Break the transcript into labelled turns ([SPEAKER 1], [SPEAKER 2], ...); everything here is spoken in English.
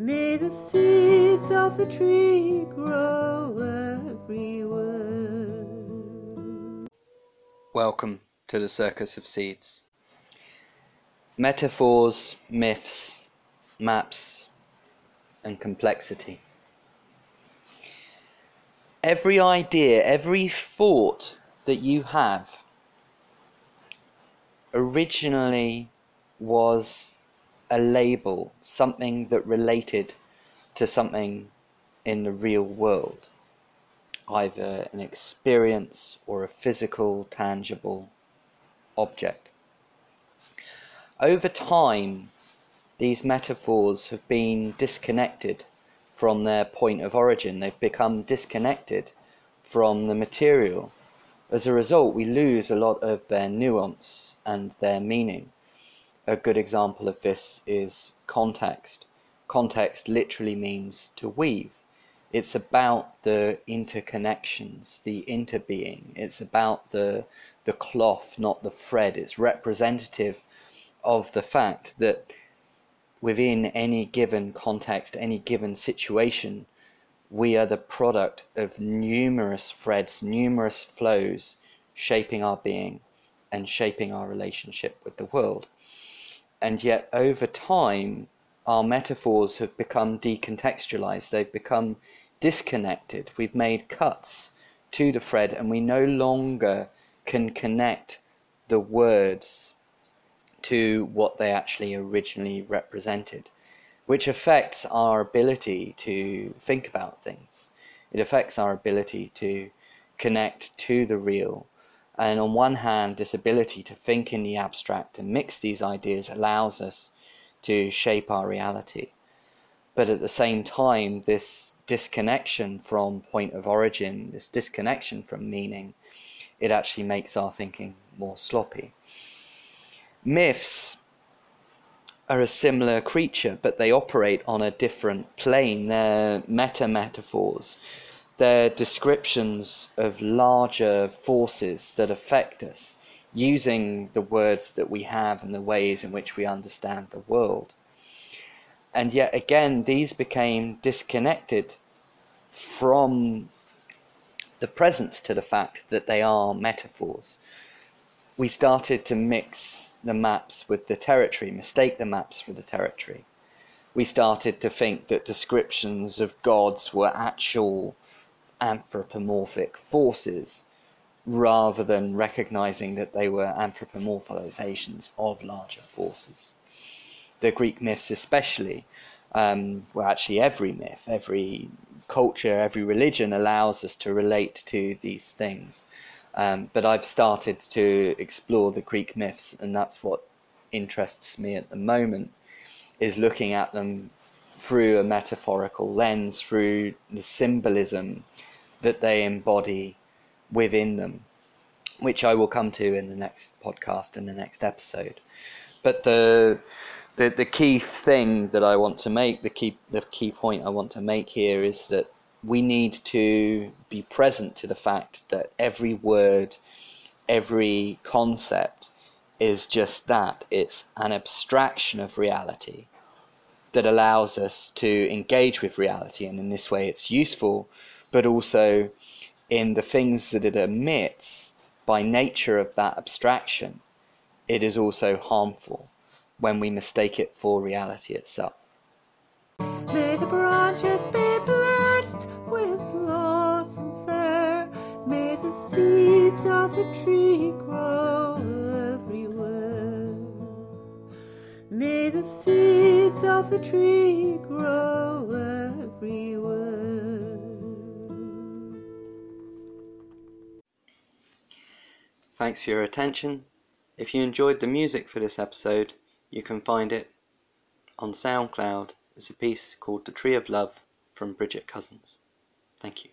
[SPEAKER 1] May the seeds of the tree grow everywhere.
[SPEAKER 2] Welcome to the Circus of Seeds. Metaphors, myths, maps, and complexity. Every idea, every thought that you have originally was a label, something that related to something in the real world, either an experience or a physical, tangible object. Over time, these metaphors have been disconnected from their point of origin, they've become disconnected from the material. As a result, we lose a lot of their nuance and their meaning a good example of this is context. Context literally means to weave. It's about the interconnections, the interbeing. It's about the the cloth, not the thread. It's representative of the fact that within any given context, any given situation, we are the product of numerous threads, numerous flows shaping our being and shaping our relationship with the world and yet over time our metaphors have become decontextualized. They've become disconnected. We've made cuts to the thread and we no longer can connect the words to what they actually originally represented which affects our ability to think about things. It affects our ability to connect to the real and on one hand, this ability to think in the abstract and mix these ideas allows us to shape our reality. But at the same time, this disconnection from point of origin, this disconnection from meaning, it actually makes our thinking more sloppy. Myths are a similar creature, but they operate on a different plane. They're meta metaphors they're descriptions of larger forces that affect us using the words that we have and the ways in which we understand the world. And yet again, these became disconnected from the presence to the fact that they are metaphors. We started to mix the maps with the territory, mistake the maps for the territory. We started to think that descriptions of gods were actual anthropomorphic forces rather than recognizing that they were anthropomorphizations of larger forces. The Greek myths, especially, um, well, actually, every myth, every culture, every religion allows us to relate to these things. Um, but I've started to explore the Greek myths, and that's what interests me at the moment, is looking at them through a metaphorical lens, through the symbolism that they embody within them, which I will come to in the next podcast in the next episode. But the the the key thing that I want to make, the key the key point I want to make here is that we need to be present to the fact that every word, every concept is just that. It's an abstraction of reality that allows us to engage with reality, and in this way, it's useful but also in the things that it emits by nature of that abstraction, it is also harmful when we mistake it for reality itself.
[SPEAKER 1] May the branches be blessed with blossom fair. May the seeds of the tree grow everywhere. May the seeds of the tree grow everywhere.
[SPEAKER 2] Thanks for your attention. If you enjoyed the music for this episode, you can find it on SoundCloud It's a piece called The Tree of Love from Bridget Cousins. Thank you.